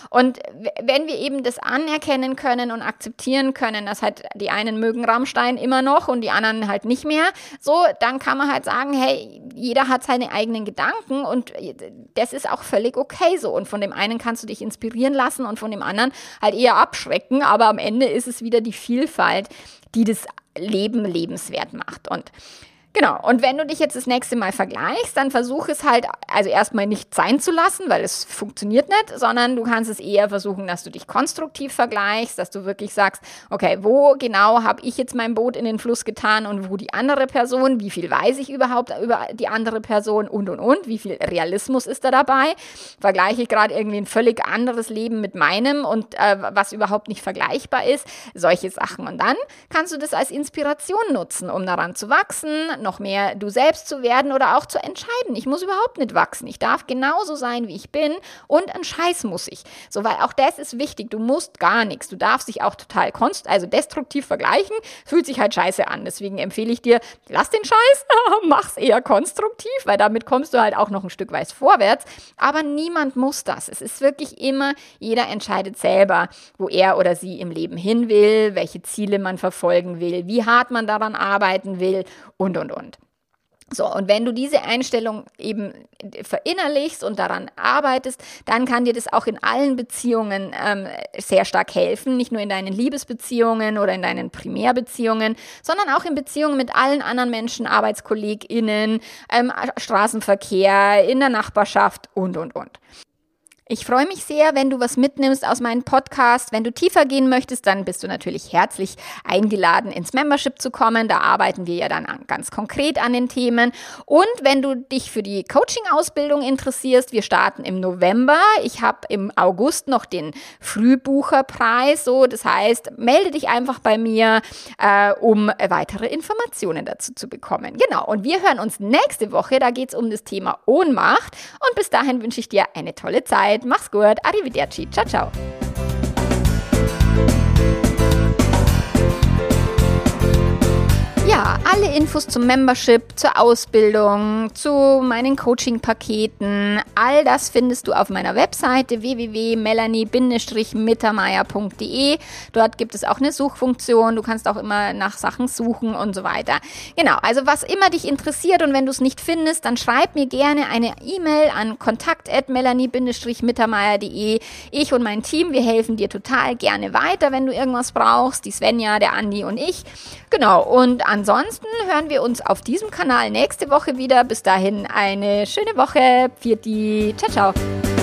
Und wenn wir eben das anerkennen können und akzeptieren können, dass halt die einen mögen Rammstein immer noch und die anderen halt nicht mehr, so, dann kann man halt sagen, hey, jeder hat seine eigenen Gedanken und das ist auch völlig okay so. Und von dem einen kannst du dich inspirieren lassen und von dem anderen halt eher abschrecken, aber am Ende ist es wieder die Vielfalt, die das Leben lebenswert macht. Und Genau, und wenn du dich jetzt das nächste Mal vergleichst, dann versuch es halt, also erstmal nicht sein zu lassen, weil es funktioniert nicht, sondern du kannst es eher versuchen, dass du dich konstruktiv vergleichst, dass du wirklich sagst, okay, wo genau habe ich jetzt mein Boot in den Fluss getan und wo die andere Person, wie viel weiß ich überhaupt über die andere Person und und und, wie viel Realismus ist da dabei? Vergleiche ich gerade irgendwie ein völlig anderes Leben mit meinem und äh, was überhaupt nicht vergleichbar ist, solche Sachen. Und dann kannst du das als Inspiration nutzen, um daran zu wachsen, noch mehr du selbst zu werden oder auch zu entscheiden. Ich muss überhaupt nicht wachsen. Ich darf genauso sein, wie ich bin und ein Scheiß muss ich. So, weil auch das ist wichtig. Du musst gar nichts. Du darfst dich auch total konst also destruktiv vergleichen. Fühlt sich halt scheiße an. Deswegen empfehle ich dir, lass den Scheiß, mach's eher konstruktiv, weil damit kommst du halt auch noch ein Stück weit vorwärts. Aber niemand muss das. Es ist wirklich immer, jeder entscheidet selber, wo er oder sie im Leben hin will, welche Ziele man verfolgen will, wie hart man daran arbeiten will und, und, und. So, und wenn du diese Einstellung eben verinnerlichst und daran arbeitest, dann kann dir das auch in allen Beziehungen ähm, sehr stark helfen. Nicht nur in deinen Liebesbeziehungen oder in deinen Primärbeziehungen, sondern auch in Beziehungen mit allen anderen Menschen, ArbeitskollegInnen, ähm, Straßenverkehr, in der Nachbarschaft und, und, und. Ich freue mich sehr, wenn du was mitnimmst aus meinem Podcast. Wenn du tiefer gehen möchtest, dann bist du natürlich herzlich eingeladen, ins Membership zu kommen. Da arbeiten wir ja dann ganz konkret an den Themen. Und wenn du dich für die Coaching-Ausbildung interessierst, wir starten im November. Ich habe im August noch den Frühbucherpreis. So, das heißt, melde dich einfach bei mir, äh, um weitere Informationen dazu zu bekommen. Genau. Und wir hören uns nächste Woche. Da geht es um das Thema Ohnmacht. Und bis dahin wünsche ich dir eine tolle Zeit. Zeit. Mach's gut. Arrivederci. Ciao, ciao. Alle Infos zum Membership, zur Ausbildung, zu meinen Coaching-Paketen, all das findest du auf meiner Webseite www.melanie-mittermeier.de. Dort gibt es auch eine Suchfunktion. Du kannst auch immer nach Sachen suchen und so weiter. Genau, also was immer dich interessiert und wenn du es nicht findest, dann schreib mir gerne eine E-Mail an kontakt.melanie-mittermeier.de. Ich und mein Team, wir helfen dir total gerne weiter, wenn du irgendwas brauchst. Die Svenja, der Andi und ich. Genau, und ansonsten hören wir uns auf diesem Kanal nächste Woche wieder. Bis dahin eine schöne Woche. Pfiat Ciao, ciao.